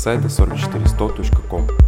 сайта 44100.com.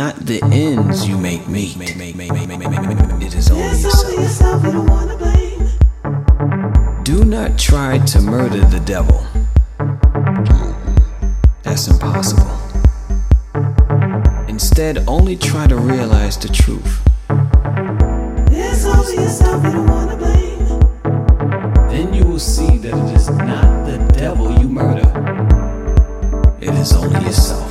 not the ends you make me. It is only yourself. Do not try to murder the devil. That's impossible. Instead, only try to realize the truth. Then you will see that it is not the devil you murder, it is only yourself.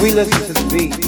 We listen to the beat, and it's something that moves